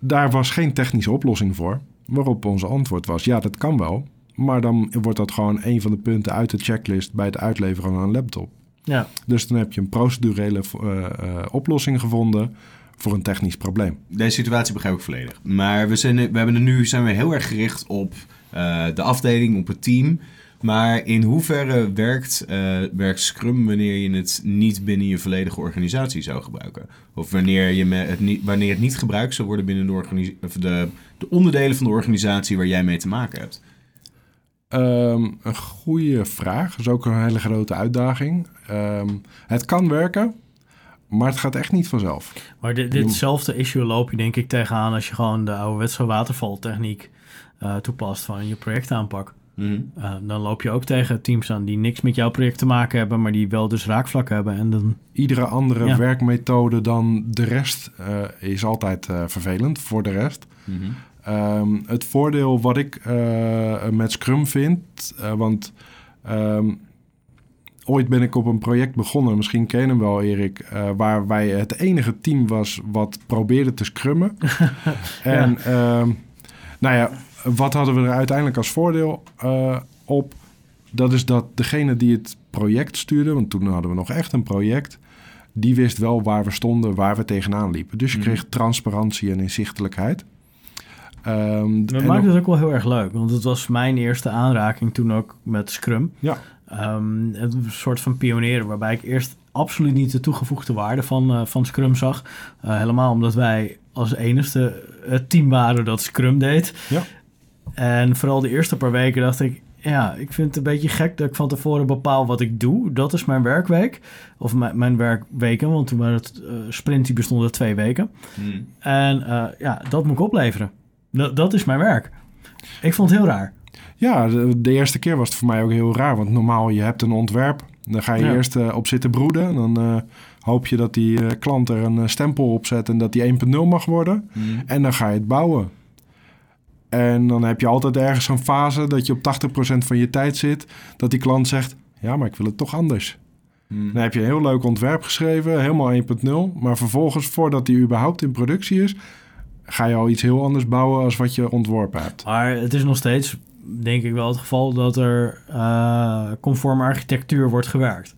daar was geen technische oplossing voor. Waarop onze antwoord was, ja, dat kan wel. Maar dan wordt dat gewoon een van de punten uit de checklist bij het uitleveren van een laptop. Ja. Dus dan heb je een procedurele uh, uh, oplossing gevonden voor een technisch probleem. Deze situatie begrijp ik volledig. Maar we, zijn, we hebben er nu zijn we heel erg gericht op uh, de afdeling, op het team. Maar in hoeverre werkt, uh, werkt Scrum wanneer je het niet binnen je volledige organisatie zou gebruiken? Of wanneer, je het niet, wanneer het niet gebruikt zou worden binnen de, of de, de onderdelen van de organisatie waar jij mee te maken hebt? Um, een goede vraag. Dat is ook een hele grote uitdaging. Um, het kan werken, maar het gaat echt niet vanzelf. Maar dit, ditzelfde issue loop je denk ik tegenaan als je gewoon de ouderwetse watervaltechniek uh, toepast van je projectaanpak. Mm -hmm. uh, dan loop je ook tegen teams aan die niks met jouw project te maken hebben, maar die wel dus raakvlak hebben. En dan... Iedere andere ja. werkmethode dan de rest uh, is altijd vervelend voor de rest. Mm -hmm. um, het voordeel wat ik met Scrum vind, want um, ooit ben ik op een project begonnen, misschien ken je hem wel Erik, eh, waar wij het enige team was wat probeerde te scrummen. en ehm, nou ja, wat hadden we er uiteindelijk als voordeel eh, op? Dat is dat degene die het project stuurde, want toen hadden we nog echt een project, die wist wel waar we stonden, waar we tegenaan liepen. Dus je Mhm. kreeg transparantie en inzichtelijkheid. Ehm, Dat en maakt het ook wel heel erg leuk, want het was mijn eerste aanraking toen ook met Scrum. Ja. Ehm, een soort van pionieren, waarbij ik eerst absoluut niet de toegevoegde waarde van, eh, van Scrum zag. Eh, helemaal omdat wij als enigste het team waren dat Scrum deed. Ja. En vooral de eerste paar weken dacht ik, ja, ik vind het een beetje gek dat ik van tevoren bepaal wat ik doe. Dat is mijn werkweek. Of mijn, mijn werkweken, want toen waren het eh, sprint die bestond uit twee weken. Hmm. En eh, ja, dat moet ik opleveren. Dat, dat is mijn werk. Ik vond het heel raar. Ja, de, de eerste keer was het voor mij ook heel raar. Want normaal, je hebt een ontwerp. Dan ga je Ja. eerst eh, op zitten broeden. En dan eh, hoop je dat die eh, klant er een stempel op zet en dat die 1.0 mag worden. Hmm. En dan ga je het bouwen. En dan heb je altijd ergens een fase dat je op 80% van je tijd zit. Dat die klant zegt, ja, maar ik wil het toch anders. Hmm. Dan heb je een heel leuk ontwerp geschreven, helemaal 1.0. Maar vervolgens, voordat die überhaupt in productie is... ga je al iets heel anders bouwen als wat je ontworpen hebt. Maar het is nog steeds, denk ik wel, het geval dat er eh, conform architectuur wordt gewerkt.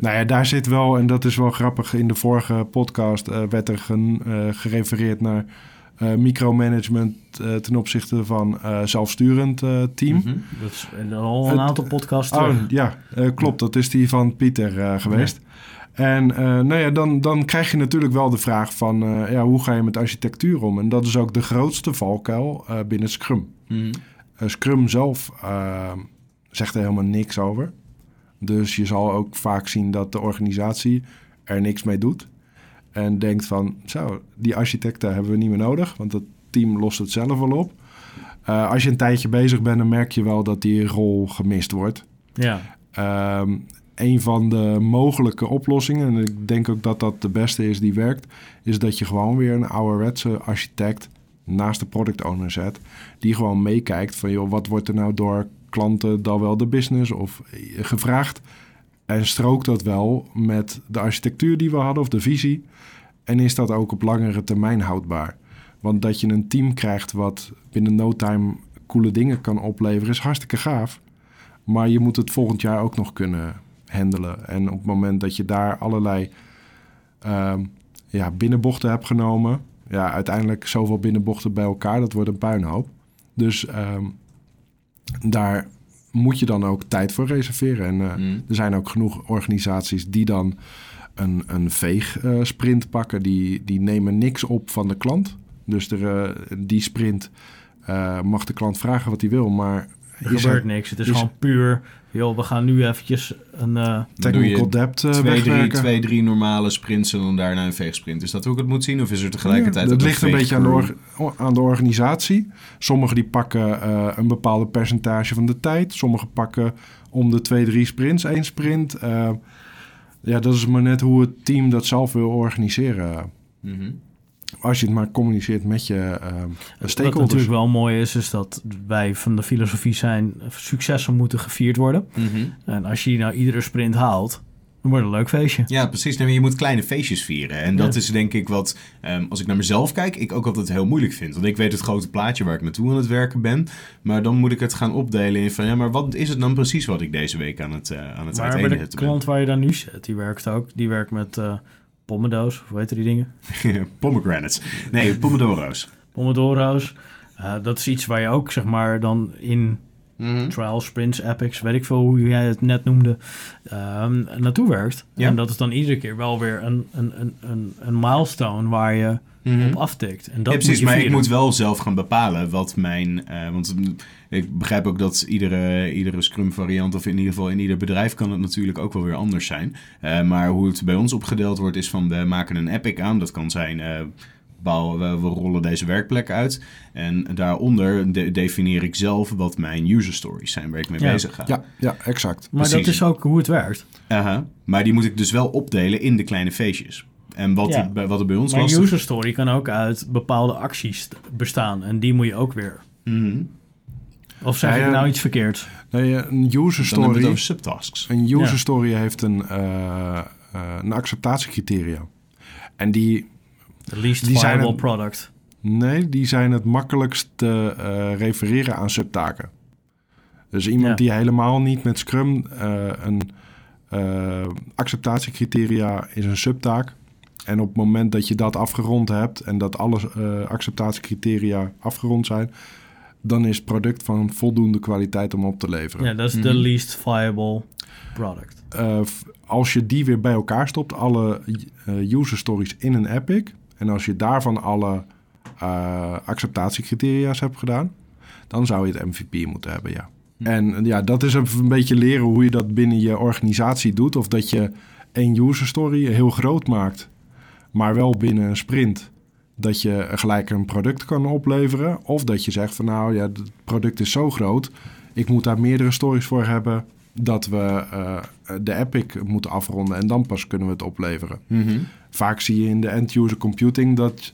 Nou ja, daar zit wel, en dat is wel grappig, in de vorige podcast eh, werd er gen- eh, gerefereerd naar micromanagement eh, ten opzichte van eh, zelfsturend eh, team. Mhm. Dat is al een aantal podcasts Oh terug. ja, eh, klopt, dat is die van Pieter eh, geweest. En eh, nou ja, dan, dan krijg je natuurlijk wel de vraag van eh, ja, hoe ga je met architectuur om? En dat is ook de grootste valkuil eh, binnen Scrum. Eh, Scrum zelf eh, zegt er helemaal niks over. Dus je zal ook vaak zien dat de organisatie er niks mee doet. En denkt van, zo, die architecten hebben we niet meer nodig, want het team lost het zelf wel op. Eh, als je een tijdje bezig bent, dan merk je wel dat die rol gemist wordt. Ja. Ehm, een van de mogelijke oplossingen, en ik denk ook dat dat de beste is die werkt, is dat je gewoon weer een ouderwetse architect naast de product owner zet, die gewoon meekijkt van, joh, wat wordt er nou door klanten dan wel de business of eh, gevraagd? En strookt dat wel met de architectuur die we hadden of de visie? En is dat ook op langere termijn houdbaar? Want dat je een team krijgt wat binnen no time coole dingen kan opleveren, is hartstikke gaaf. Maar je moet het volgend jaar ook nog kunnen handelen. En op het moment dat je daar allerlei ehm, ja, binnenbochten hebt genomen... ja, uiteindelijk zoveel binnenbochten bij elkaar, dat wordt een puinhoop. Dus ehm, daar moet je dan ook tijd voor reserveren. En eh, Hmm. er zijn ook genoeg organisaties die dan een, een veeg-sprint pakken. Die, die nemen niks op van de klant. Dus er, eh, die sprint eh, mag de klant vragen wat hij wil, maar... Er is gebeurt er niks. Het is, is- gewoon puur, joh, we gaan nu eventjes een... eh, doe technical debt eh, twee, drie, wegwerken. twee, drie normale sprints en dan daarna een veegsprint. Is dat hoe ik het moet zien? Of is er tegelijkertijd Ja, dat ligt een beetje aan de, aan de organisatie. Sommigen die pakken eh, een bepaalde percentage van de tijd. Sommigen pakken om de twee, drie sprints één sprint. Eh, ja, dat is maar net hoe het team dat zelf wil organiseren. Mhm. Als je het maar communiceert met je Wat stakeholders. natuurlijk wel mooi is, is dat wij van de filosofie zijn... successen moeten gevierd worden. Mhm. En als je nou iedere sprint haalt, dan wordt het een leuk feestje. Ja, precies. Nee, je moet kleine feestjes vieren. En dat Ja. is denk ik wat, ehm, als ik naar mezelf kijk, ik ook altijd heel moeilijk vind. Want ik weet het grote plaatje waar ik naartoe aan het werken ben. Maar dan moet ik het gaan opdelen in van, ja, maar wat is het dan precies wat ik deze week aan het, uh, aan het Maar bij de ben? klant waar je dan nu zit, die werkt ook. Die werkt met eh pommedoos, of hoe heet die dingen? Pomegranates. Nee, pomodoro's. Pomodoro's. Eh, dat is iets waar je ook, zeg maar, dan in Mhm. trial sprints, epics, weet ik veel hoe jij het net noemde, ehm, naartoe werkt. Ja. En dat is dan iedere keer wel weer een, een, een, een, een milestone waar je Mhm. op aftikt. En dat ja, precies, maar ik moet wel zelf gaan bepalen wat mijn... eh, want ik begrijp ook dat iedere, iedere Scrum variant... of in ieder geval in ieder bedrijf kan het natuurlijk ook wel weer anders zijn. Eh, maar hoe het bij ons opgedeeld wordt is van... we maken een epic aan. Dat kan zijn... eh, bouwen, we, we rollen deze werkplek uit. En daaronder de- definieer ik zelf wat mijn user stories zijn... waar ik mee Ja. bezig ga. Ja, ja, exact. Maar dat is ook hoe het werkt. Aha. Maar die moet ik dus wel opdelen in de kleine feestjes. En wat, Ja. die- wat er bij ons Maar was... een user story kan ook uit bepaalde acties bestaan. En die moet je ook weer Mhm. Of zeg Ja, ik nou iets verkeerds? Nee, een user Dan story, over subtasks. een user Ja. story heeft een, eh, eh, een acceptatiecriteria. En die, The least Die zijn viable het- product. nee, die zijn het makkelijkst te eh, refereren aan subtaken. Dus iemand Ja. die helemaal niet met Scrum eh, een eh, acceptatiecriteria is een subtaak. En op het moment dat je dat afgerond hebt en dat alle eh, acceptatiecriteria afgerond zijn, dan is het product van voldoende kwaliteit om op te leveren. Ja, dat is Mhm. the least viable product. Eh, als je die weer bij elkaar stopt, alle eh, user stories in een epic, en als je daarvan alle eh, acceptatiecriteria's hebt gedaan, dan zou je het MVP moeten hebben, ja. En ja, dat is een beetje leren hoe je dat binnen je organisatie doet. Of dat je één user story heel groot maakt, maar wel binnen een sprint. Dat je gelijk een product kan opleveren. Of dat je zegt van nou ja, het product is zo groot. Ik moet daar meerdere stories voor hebben. Dat we eh, de epic moeten afronden en dan pas kunnen we het opleveren. Mhm. Vaak zie je in de end-user computing dat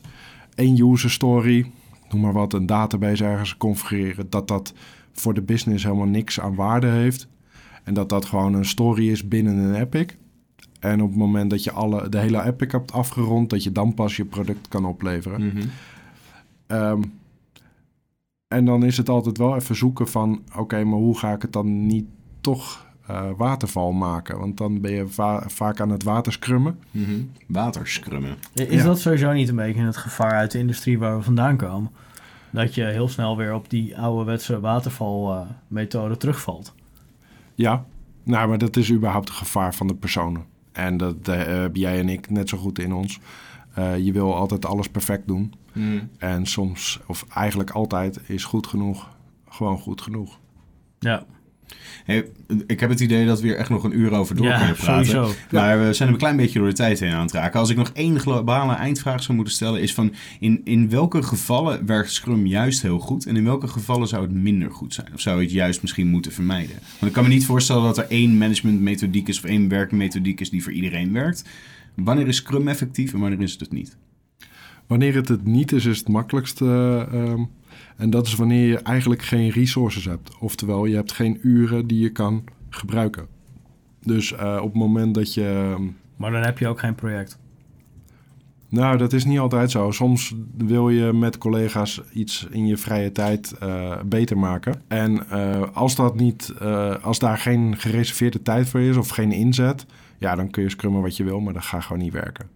één user story, noem maar wat, een database ergens configureren, dat dat voor de business helemaal niks aan waarde heeft. En dat dat gewoon een story is binnen een epic. En op het moment dat je alle, de hele epic hebt afgerond, dat je dan pas je product kan opleveren. Mhm. Ehm, en dan is het altijd wel even zoeken van... oké, maar hoe ga ik het dan niet toch eh, waterval maken? Want dan ben je va- vaak aan het waterskrummen. Mhm. Waterscrummen. Is Ja. dat sowieso niet een beetje het gevaar uit de industrie waar we vandaan komen? Dat je heel snel weer op die ouderwetse watervalmethode terugvalt. Ja, nou, maar dat is überhaupt het gevaar van de personen. En dat eh, heb jij en ik net zo goed in ons. Eh, je wil altijd alles perfect doen. Mhm. En soms, of eigenlijk altijd, is goed genoeg gewoon goed genoeg. Ja, Hey, ik heb het idee dat we hier echt nog een uur over door ja kunnen praten. sowieso. Maar we zijn een klein beetje door de tijd heen aan het raken. Als ik nog één globale eindvraag zou moeten stellen, is van in, in welke gevallen werkt Scrum juist heel goed en in welke gevallen zou het minder goed zijn? Of zou je het juist misschien moeten vermijden? Want ik kan me niet voorstellen dat er één managementmethodiek is of één werkmethodiek is die voor iedereen werkt. Wanneer is Scrum effectief en wanneer is het het niet? Wanneer het het niet is, is het makkelijkste. eh, ehm, en dat is wanneer je eigenlijk geen resources hebt. Oftewel, je hebt geen uren die je kan gebruiken. Dus eh, op het moment dat je... ehm, Maar dan heb je ook geen project. Nou, dat is niet altijd zo. Soms wil je met collega's iets in je vrije tijd eh, beter maken. En als, dat niet, als daar geen gereserveerde tijd voor is of geen inzet... Ja, dan kun je scrummen wat je wil, maar dat gaat gewoon niet werken.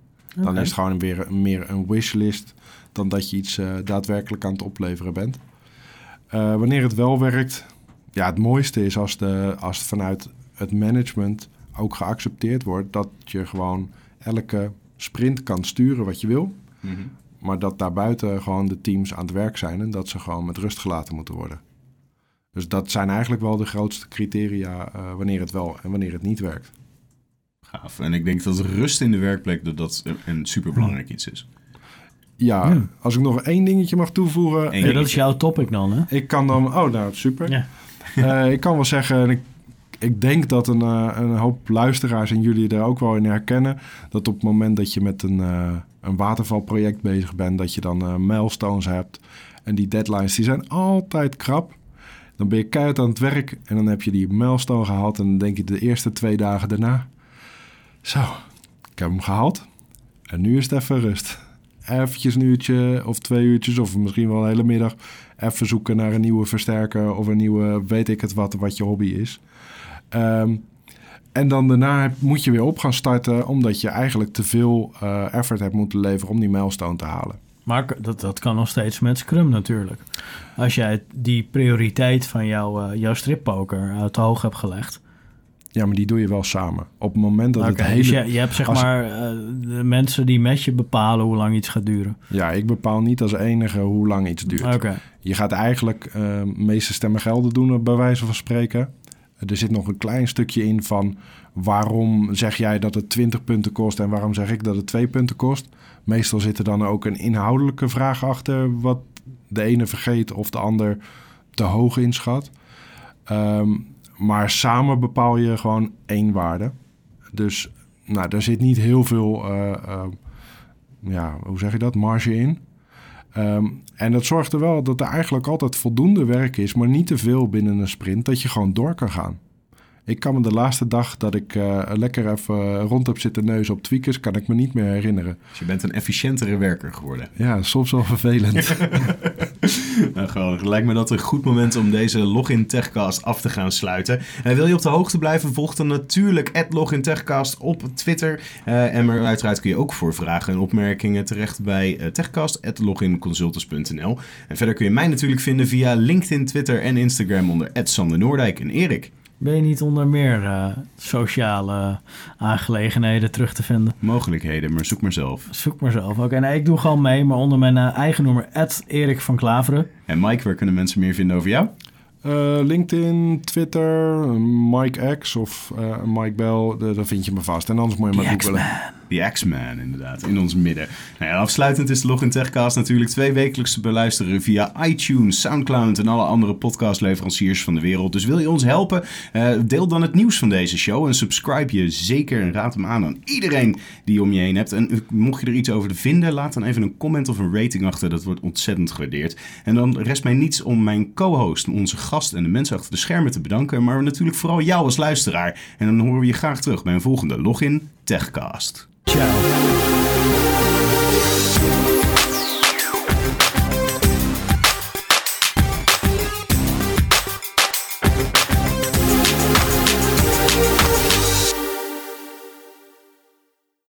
Dan is het gewoon weer meer een wishlist dan dat je iets eh, daadwerkelijk aan het opleveren bent. Eh, wanneer het wel werkt, ja, het mooiste is als, de, als het vanuit het management ook geaccepteerd wordt dat je gewoon elke sprint kan sturen wat je wil, maar dat daarbuiten gewoon de teams aan het werk zijn en dat ze gewoon met rust gelaten moeten worden. Dus dat zijn eigenlijk wel de grootste criteria eh, wanneer het wel en wanneer het niet werkt. Gaaf. En ik denk dat rust in de werkplek dat dat een superbelangrijk iets is. Ja, Ja. als ik nog één dingetje mag toevoegen. Ja, dat is jouw topic dan, hè? Ik kan dan. Oh, nou super. Ja. Eh, ik kan wel zeggen, en ik, ik denk dat een, eh, een hoop luisteraars en jullie er ook wel in herkennen. Dat op het moment dat je met een, eh, een watervalproject bezig bent, dat je dan milestones hebt. En die deadlines die zijn altijd krap. Dan ben je keihard aan het werk en dan heb je die milestone gehaald. En dan denk je de eerste twee dagen daarna. Zo, ik heb hem gehaald. En nu is het even rust. Eventjes een uurtje of twee uurtjes of misschien wel een hele middag even zoeken naar een nieuwe versterker of een nieuwe, weet ik het wat, wat je hobby is. Ehm, en dan daarna moet je weer op gaan starten, omdat je eigenlijk te veel eh, effort hebt moeten leveren om die milestone te halen. Maar dat, dat kan nog steeds met Scrum natuurlijk. Als jij die prioriteit van jouw, eh, jouw strippoker uit te hoog hebt gelegd. Ja, maar die doe je wel samen. Op het moment dat het hele... Dus je, je hebt zeg als- maar eh, de mensen die met je bepalen hoe lang iets gaat duren. Ja, ik bepaal niet als enige hoe lang iets duurt. Oké, Je gaat eigenlijk eh meeste stemmen gelden doen, bij wijze van spreken. Er zit nog een klein stukje in van waarom zeg jij dat het 20 punten kost en waarom zeg ik dat het 2 punten kost. Meestal zit er dan ook een inhoudelijke vraag achter, wat de ene vergeet of de ander te hoog inschat. Ehm, maar samen bepaal je gewoon één waarde. Dus nou, daar zit niet heel veel, eh, eh, ja, hoe zeg je dat, marge in. Ehm, en dat zorgt er wel dat er eigenlijk altijd voldoende werk is, maar niet te veel binnen een sprint, dat je gewoon door kan gaan. Ik kan me de laatste dag dat ik uh, lekker even rond heb zitten neuzen op tweakers, kan ik me niet meer herinneren. Dus je bent een efficiëntere werker geworden. Ja, soms wel vervelend. nou. Lijkt me dat een goed moment om deze Login Techcast af te gaan sluiten. Uh, wil je op de hoogte blijven, volg dan natuurlijk Login Techcast op Twitter. Uh, en uiteraard kun je ook voor vragen en opmerkingen terecht bij uh. En verder kun je mij natuurlijk vinden via LinkedIn, Twitter en Instagram onder Sander Noordijk en Erik. Ben je niet onder meer uh, sociale aangelegenheden terug te vinden? Mogelijkheden, maar zoek maar zelf. Zoek maar zelf. Oké, okay, nee, ik doe gewoon mee, maar onder mijn uh, eigen nummer, Erik van Klaveren. En Mike, waar kunnen mensen meer vinden over jou? Uh, LinkedIn, Twitter, Mike X of Mike Bell, daar vind je me vast. En anders moet je maar googlen. The X-Man, inderdaad, in ons midden. Nou afsluitend is de Login Techcast natuurlijk twee wekelijks te beluisteren via iTunes, Soundcloud en alle andere podcastleveranciers van de wereld. Dus wil je ons helpen? Uh, deel dan het nieuws van deze show en subscribe je zeker en raad hem aan aan iedereen die je om je heen hebt. En mocht je er iets over vinden, laat dan even een comment of een rating achter. Dat wordt ontzettend gewaardeerd. En dan rest mij niets om mijn co-host, onze gast en de mensen achter de schermen te bedanken. Maar natuurlijk vooral jou als luisteraar. En dan horen we je graag terug bij een volgende Login Techcast. Ciao.